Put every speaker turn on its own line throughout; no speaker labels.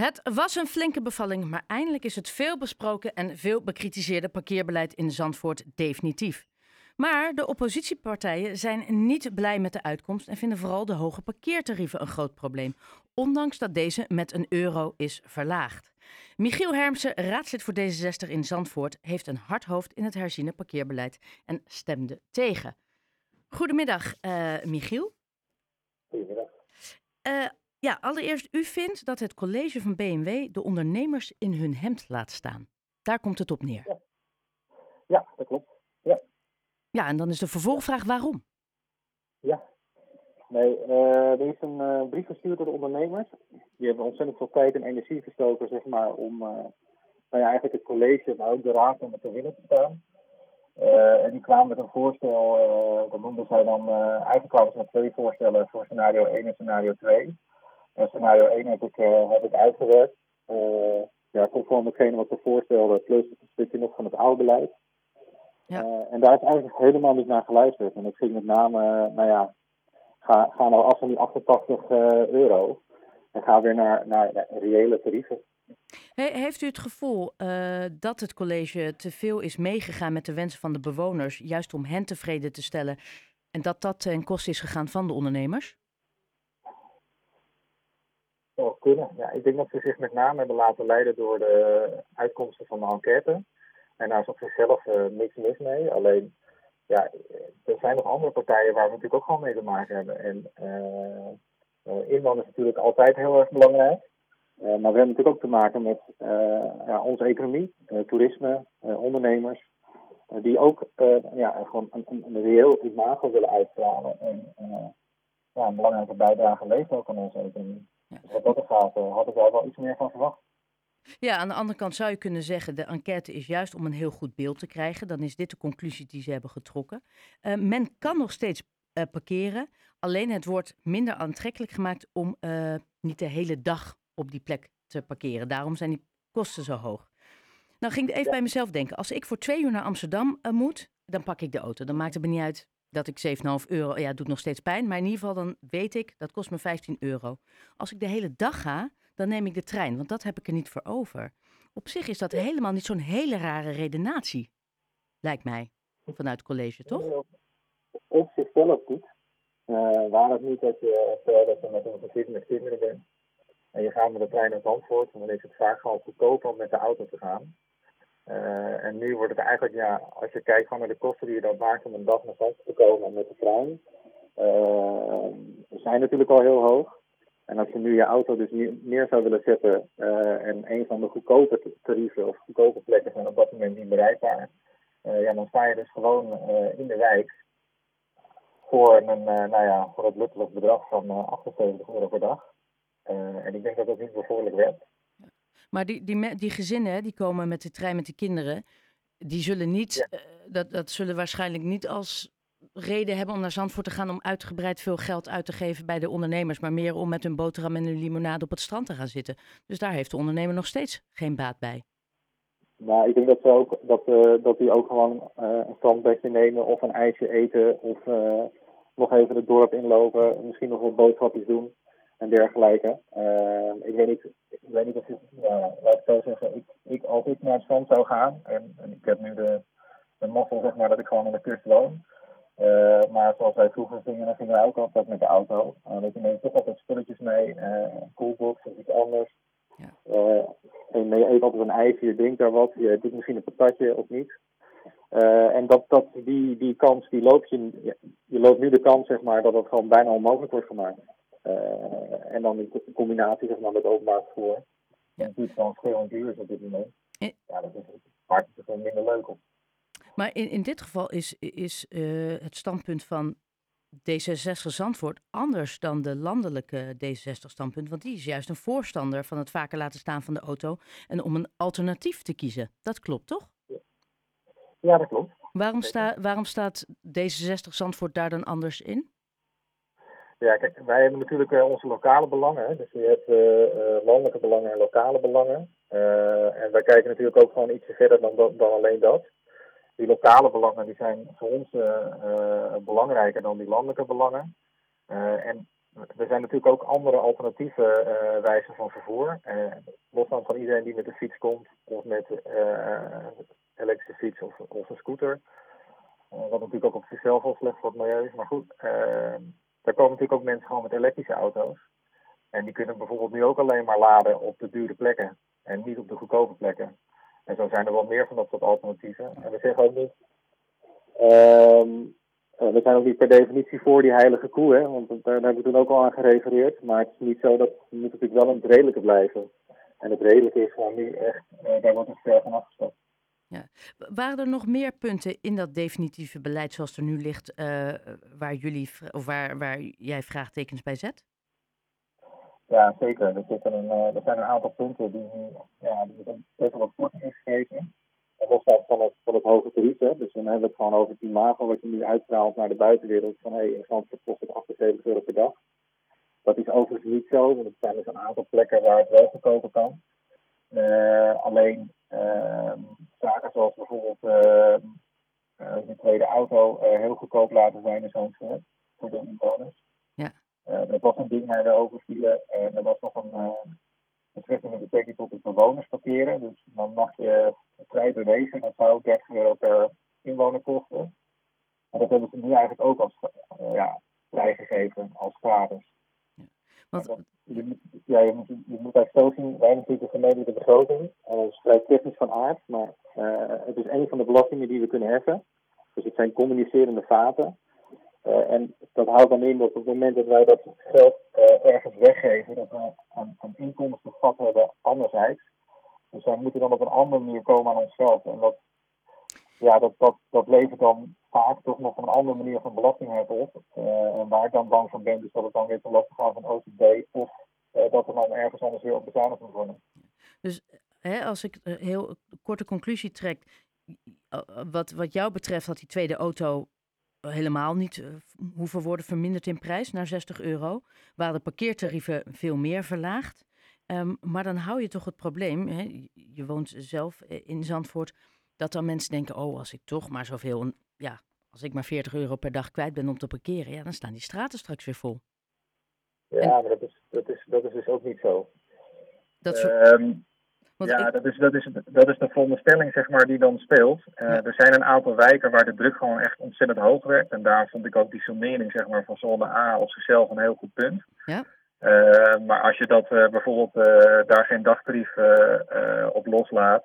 Het was een flinke bevalling, maar eindelijk is het veel besproken en veel bekritiseerde parkeerbeleid in Zandvoort definitief. Maar de oppositiepartijen zijn niet blij met de uitkomst en vinden vooral de hoge parkeertarieven een groot probleem, ondanks dat deze met een euro is verlaagd. Michiel Hermsen, raadslid voor D66 in Zandvoort, heeft een hard hoofd in het herziene parkeerbeleid en stemde tegen. Goedemiddag, uh, Michiel.
Goedemiddag.
Uh, ja, allereerst, u vindt dat het college van BMW de ondernemers in hun hemd laat staan. Daar komt het op neer.
Ja, ja dat klopt. Ja.
ja, en dan is de vervolgvraag waarom?
Ja, nee, uh, er is een uh, brief gestuurd door de ondernemers. Die hebben ontzettend veel tijd en energie gestoken, zeg maar, om uh, nou ja, eigenlijk het college, maar ook de raad om het te winnen te staan. en die kwamen met een voorstel, dat noemden zij dan, eigenlijk kwamen ze met twee voorstellen voor scenario 1 en scenario 2. En scenario 1 heb ik, uh, heb ik uitgewerkt. Uh, ja, conform hetgene wat we voorstelden, plus een stukje nog van het oude beleid. Ja. Uh, en daar is eigenlijk helemaal niet naar geluisterd. En het ging met name, nou ja, ga, ga nou af van die 88 euro. En ga weer naar, naar, naar reële tarieven.
He, heeft u het gevoel dat het college te veel is meegegaan met de wensen van de bewoners, juist om hen tevreden te stellen, en dat dat ten koste is gegaan van de ondernemers?
Ja, ik denk dat ze zich met name hebben laten leiden door de uitkomsten van de enquête. En daar is op zichzelf uh, niks mis mee. Alleen, ja, er zijn nog andere partijen waar we natuurlijk ook gewoon mee te maken hebben. En uh, uh, inwoners is natuurlijk altijd heel erg belangrijk. maar we hebben natuurlijk ook te maken met ja, onze economie, toerisme, ondernemers. die ook ja, gewoon een reëel imago willen uitstralen. En ja, een belangrijke bijdrage leveren ook aan onze economie. Wat dat gaat, had ik daar wel iets meer van verwacht.
Ja, aan de andere kant zou je kunnen zeggen, de enquête is juist om een heel goed beeld te krijgen. Dan is dit de conclusie die ze hebben getrokken. Uh, men kan nog steeds uh, parkeren, alleen het wordt minder aantrekkelijk gemaakt om uh, niet de hele dag op die plek te parkeren. Daarom zijn die kosten zo hoog. Nou ging ik even ja. bij mezelf denken, als ik voor twee uur naar Amsterdam moet, dan pak ik de auto. Dan maakt het me niet uit dat ik 7,5 euro, ja, doet nog steeds pijn, maar in ieder geval dan weet ik, dat kost me 15 euro. Als ik de hele dag ga, dan neem ik de trein, want dat heb ik er niet voor over. Op zich is dat helemaal niet zo'n hele rare redenatie, lijkt mij, vanuit college, toch?
Op zichzelf niet. Uh, waar het niet dat je, stel dat je met een gezin met kinderen bent en je gaat met de trein naar Zandvoort, dan is het vaak gewoon goedkoper om met de auto te gaan. Uh, en nu wordt het eigenlijk, ja, als je kijkt naar de kosten die je dan maakt om een dag naar Zandvoort te komen met de trein, uh, zijn natuurlijk al heel hoog. En als je nu je auto dus neer zou willen zetten uh, en een van de goedkope tarieven of goedkope plekken zijn op dat moment niet bereikbaar, ja, dan sta je dus gewoon in de wijk voor, een, nou ja, voor het luttelijk bedrag van 78 euro per dag. en ik denk dat dat niet bevorderlijk werkt.
Maar die, die, die gezinnen die komen met de trein met de kinderen, die zullen niet, ja. uh, dat, dat zullen waarschijnlijk niet als reden hebben om naar Zandvoort te gaan om uitgebreid veel geld uit te geven bij de ondernemers, maar meer om met hun boterham en hun limonade op het strand te gaan zitten. Dus daar heeft de ondernemer nog steeds geen baat bij.
Nou, ik denk dat ze ook dat, uh, dat die ook gewoon uh, een strandbedje nemen of een ijsje eten of uh, nog even het dorp inlopen, misschien nog wat boodschapjes doen en dergelijke. ik weet niet, ik weet niet of je, ja, laat ik zo zeggen, ik, ik als ik naar het strand zou gaan en, en ik heb nu de, de mazzel zeg maar dat ik gewoon aan de kust woon. Uh, maar zoals wij vroeger gingen, dan gingen wij ook altijd met de auto. Uh, dat je neemt toch altijd spulletjes mee, uh, een coolbox of iets anders. Ja. en je eet altijd een ijsje, je drinkt daar wat, je doet misschien een patatje of niet. en dat, dat, die, die kans, die loop je, je loopt nu de kans zeg maar, dat het gewoon bijna onmogelijk wordt gemaakt. En dan in combinatie zeg maar, met openbaar vervoer. Ja. Het van schreeuwend duur is op dit moment. Ja, dat is, maakt het er gewoon minder leuk op.
Maar in, in dit geval is, is uh, het standpunt van D66 Zandvoort anders dan de landelijke D66-standpunt. Want die is juist een voorstander van het vaker laten staan van de auto en om een alternatief te kiezen. Dat klopt toch?
Ja, dat klopt.
Waarom, sta, waarom staat D66 Zandvoort daar dan anders in?
Ja, kijk, wij hebben natuurlijk uh, onze lokale belangen. Dus je hebt uh, landelijke belangen en lokale belangen. en wij kijken natuurlijk ook gewoon ietsje verder dan, dan alleen dat die lokale belangen die zijn voor ons belangrijker dan die landelijke belangen. En er zijn natuurlijk ook andere alternatieve wijzen van vervoer. Los van van iedereen die met de fiets komt of met uh, elektrische fiets of, of een scooter. wat natuurlijk ook op zichzelf al slecht voor het milieu is. Maar goed, daar komen natuurlijk ook mensen gewoon met elektrische auto's. En die kunnen bijvoorbeeld nu ook alleen maar laden op de dure plekken en niet op de goedkope plekken. En zo zijn er wel meer van dat soort alternatieven. En we zeggen ook niet. Ehm, uh, we zijn ook niet per definitie voor die heilige koe, hè, want daar, hebben we toen ook al aan gerefereerd. Maar het is niet zo dat we moeten natuurlijk wel een het redelijke blijven. En het redelijke is gewoon nu echt, uh, daar wordt een ver van afgestapt.
Ja. Waren er nog meer punten in dat definitieve beleid zoals er nu ligt, uh, waar, jullie, of waar, waar jij vraagtekens bij zet?
Ja, zeker. Er, een, er zijn een aantal punten die, ja, die best wel wat korting is gegeven los van het, van het hoge tarief. Hè. Dus dan hebben we het gewoon over het imago wat je nu uitstraalt naar de buitenwereld. Van hé, hey, in Zandvoort kost het 78 euro per dag. Dat is overigens niet zo, want er zijn dus een aantal plekken waar het wel goedkoper kan. Uh, alleen uh, zaken zoals bijvoorbeeld uh, de tweede auto heel goedkoop laten zijn in Zandvoort voor de inwoners. Ja. dat was een ding waar we over vielen. En er was nog een betreffende betrekking tot de bewoners parkeren. Dus dan mag je vrij bewegen. Dat zou 30 euro per inwoner kosten. En dat hebben ze nu eigenlijk ook als ja, vrijgegeven als gratis. Want... Je, ja, je, moet, je moet zo zien, wij natuurlijk een gemeentelijke begroting. Dat is vrij technisch van aard, maar uh, het is een van de belastingen die we kunnen heffen. Dus het zijn communicerende vaten. Uh, en dat houdt dan in dat op het moment dat wij dat geld ergens weggeven, dat we een, een inkomstenvat hebben anderzijds. Dus wij moeten dan op een andere manier komen aan ons geld. En dat, ja, dat, dat, dat levert dan vaak toch nog een andere manier van belastingheffing op. Uh, en waar ik dan bang van ben, is dat het dan weer te lastig gaat van OCD of dat er dan ergens anders weer op bezuinigd moet worden.
Dus hè, als ik een heel korte conclusie trek, wat, wat jou betreft had die tweede auto helemaal niet hoeven worden verminderd in prijs naar 60 euro. Waar de parkeertarieven veel meer verlaagd. Um, maar dan hou je toch het probleem, hè, je woont zelf eh, in Zandvoort, dat dan mensen denken, oh als ik toch maar zoveel, ja, als ik maar 40 euro per dag kwijt ben om te parkeren, ja, dan staan die straten straks weer vol.
Ja, maar dat is, dat, is, dat is dus ook niet zo.
Dat um,
ja, dat, is, dat, is, dat is de veronderstelling zeg maar, die dan speelt. Uh, Er zijn een aantal wijken waar de druk gewoon echt ontzettend hoog werd. En daar vond ik ook die summering zeg maar, van zone A op zichzelf een heel goed punt. Ja. Uh, maar als je dat uh, bijvoorbeeld daar geen dagtarief op loslaat,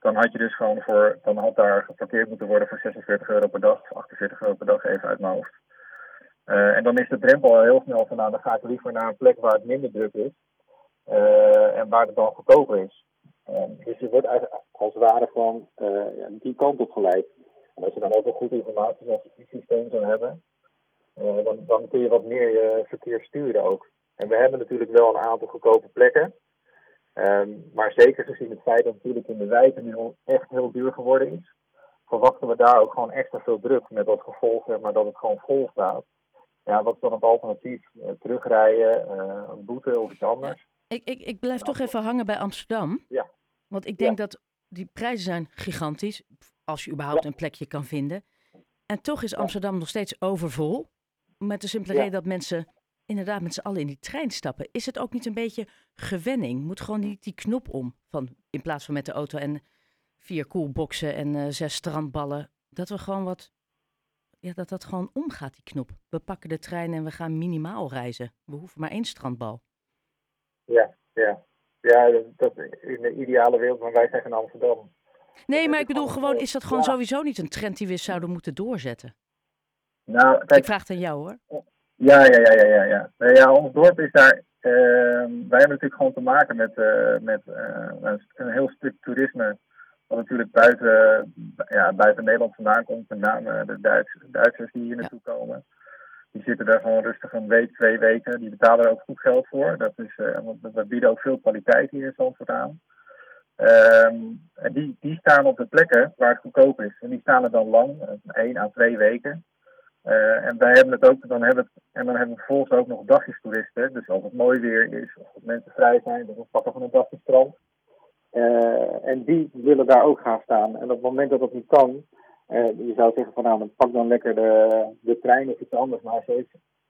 dan had je dus gewoon voor, dan had daar geparkeerd moeten worden voor 46 euro per dag of 48 euro per dag even uit mijn hoofd. en dan is de drempel al heel snel van nou, dan ga ik liever naar een plek waar het minder druk is. en waar het dan goedkoper is. Dus je wordt eigenlijk als het ware gewoon uh, die kant op geleid. En als je dan ook een goed informatiesysteem zou hebben, dan, dan kun je wat meer je verkeer sturen ook. En we hebben natuurlijk wel een aantal goedkope plekken. Um, maar zeker gezien het feit dat natuurlijk in de wijken nu echt heel duur geworden is, verwachten we daar ook gewoon extra veel druk. Met als gevolg zeg maar, dat het gewoon vol staat. Ja, wat is dan het alternatief? Uh, terugrijden, een boete of iets anders?
Ik, ik, ik blijf toch even hangen bij Amsterdam. Ja. Want ik denk dat die prijzen zijn gigantisch, als je überhaupt een plekje kan vinden. En toch is Amsterdam nog steeds overvol. Met de simpele reden dat mensen inderdaad met z'n allen in die trein stappen. Is het ook niet een beetje gewenning? Moet gewoon niet die knop om, van, in plaats van met de auto en vier koelboxen en uh, zes strandballen. Dat we gewoon wat, ja, dat dat gewoon omgaat, die knop. We pakken de trein en we gaan minimaal reizen. We hoeven maar één strandbal.
Ja, ja. Ja, dat, in de ideale wereld, maar wij zeggen Amsterdam.
Nee, maar ik bedoel gewoon, is dat gewoon sowieso niet een trend die we zouden moeten doorzetten?
Nou,
kijk, ik vraag het aan jou hoor.
Ja, ja, ja, ja, ja. Ja, nee, ja ons dorp is daar. Uh, wij hebben natuurlijk gewoon te maken met, uh, met uh, een heel stuk toerisme. Wat natuurlijk buiten, ja, buiten Nederland vandaan komt. Met name de Duits, Duitsers die hier naartoe komen. Die zitten daar gewoon rustig een week, twee weken. Die betalen er ook goed geld voor. Dat is, uh, want we bieden ook veel kwaliteit hier in Zandvoort aan. Um, en die, die staan op de plekken waar het goedkoop is. En die staan er dan lang, één à twee weken. Uh, en wij hebben het ook, dan hebben het, en dan hebben we vervolgens ook nog dagjestoeristen. Dus als het mooi weer is, of mensen vrij zijn, dan pakken we een dagje strand. Uh, en die willen daar ook gaan staan. En op het moment dat dat niet kan, uh, je zou zeggen van nou, pak dan lekker de, de trein of iets anders. Maar als je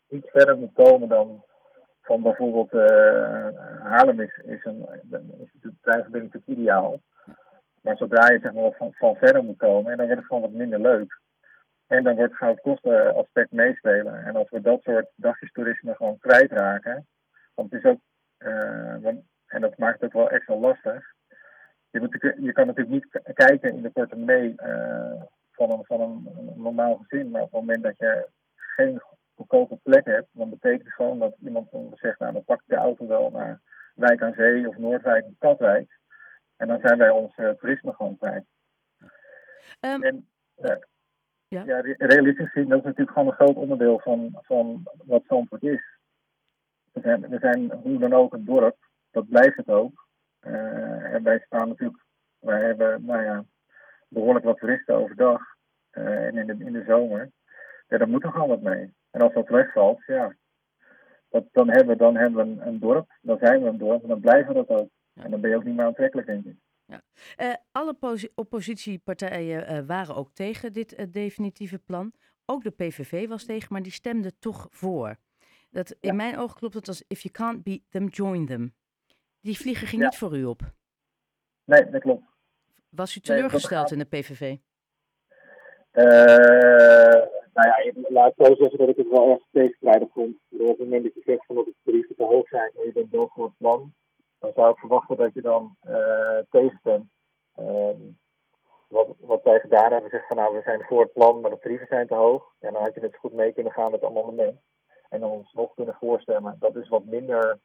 iets verder moet komen dan van bijvoorbeeld Haarlem is, is, een, is de treinverbinding natuurlijk ideaal. Maar zodra je zeg maar, van, van verder moet komen, en dan wordt het gewoon wat minder leuk. En dan wordt gewoon het kostenaspect meespelen. En als we dat soort dagjestoerisme gewoon kwijtraken, want het is ook, uh, en dat maakt het wel extra lastig. Je, moet, je kan natuurlijk niet kijken in de portemonnee uh, van, een, van een, normaal gezin, maar op het moment dat je geen goedkope plek hebt, dan betekent het gewoon dat iemand zegt, nou dan pak ik de auto wel naar Wijk aan Zee of Noordwijk of Katwijk. En dan zijn wij ons uh, toerisme gewoon kwijt.
Um, en,
ja. ja, realistisch gezien, dat is natuurlijk gewoon een groot onderdeel van, van wat Zandvoort is. We zijn, we zijn hoe dan ook een dorp, dat blijft het ook. Uh, en wij staan natuurlijk, wij hebben nou ja, behoorlijk wat toeristen overdag en in de, in de zomer. Ja, daar moet er gewoon wat mee. En als dat wegvalt, ja, dat, dan, hebben, we, dan hebben we een, een, dorp, dan zijn we een dorp en dan blijven we dat ook. En dan ben je ook niet meer aantrekkelijk, denk ik.
Ja. Uh, alle oppositiepartijen uh, waren ook tegen dit uh, definitieve plan. Ook de PVV was tegen, maar die stemde toch voor. Dat, in mijn ogen klopt het als if you can't beat them, join them. Die vlieger ging
ja.
niet voor u op.
Nee, dat klopt.
Was u teleurgesteld nee, in de PVV?
nou ja, laat ik zo zeggen dat ik het wel erg tegenstrijdig vond. Op het moment dat je zegt van dat de tarieven te hoog zijn en je bent wel voor het plan, dan zou ik verwachten dat je dan uh, tegenstemt. Um, wat, wat wij gedaan hebben, zegt van nou, we zijn voor het plan, maar de tarieven zijn te hoog. En dan had je net goed mee kunnen gaan met het amendement. En dan ons nog kunnen voorstemmen. Dat is wat minder,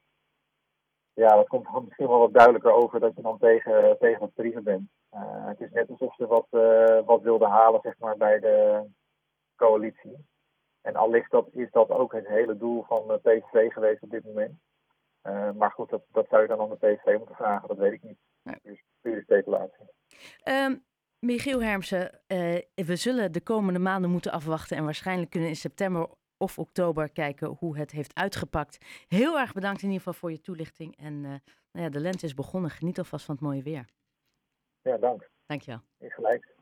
ja, dat komt misschien wel wat duidelijker over dat je dan tegen, tegen het tarieven bent. Uh, het is net alsof ze wat, uh, wat wilden halen, zeg maar, bij de coalitie. En allicht dat, is dat ook het hele doel van PVV geweest op dit moment. Uh, maar goed, dat, dat zou je dan aan de PVV moeten vragen, dat weet ik niet. Nee. Dus pure speculatie.
Um, Michiel Hermsen, uh, we zullen de komende maanden moeten afwachten en waarschijnlijk kunnen in september of oktober kijken hoe het heeft uitgepakt. Heel erg bedankt in ieder geval voor je toelichting. En uh, nou ja, de lente is begonnen. Geniet alvast van het mooie weer.
Ja, dank.
Dankjewel.
Is gelijk.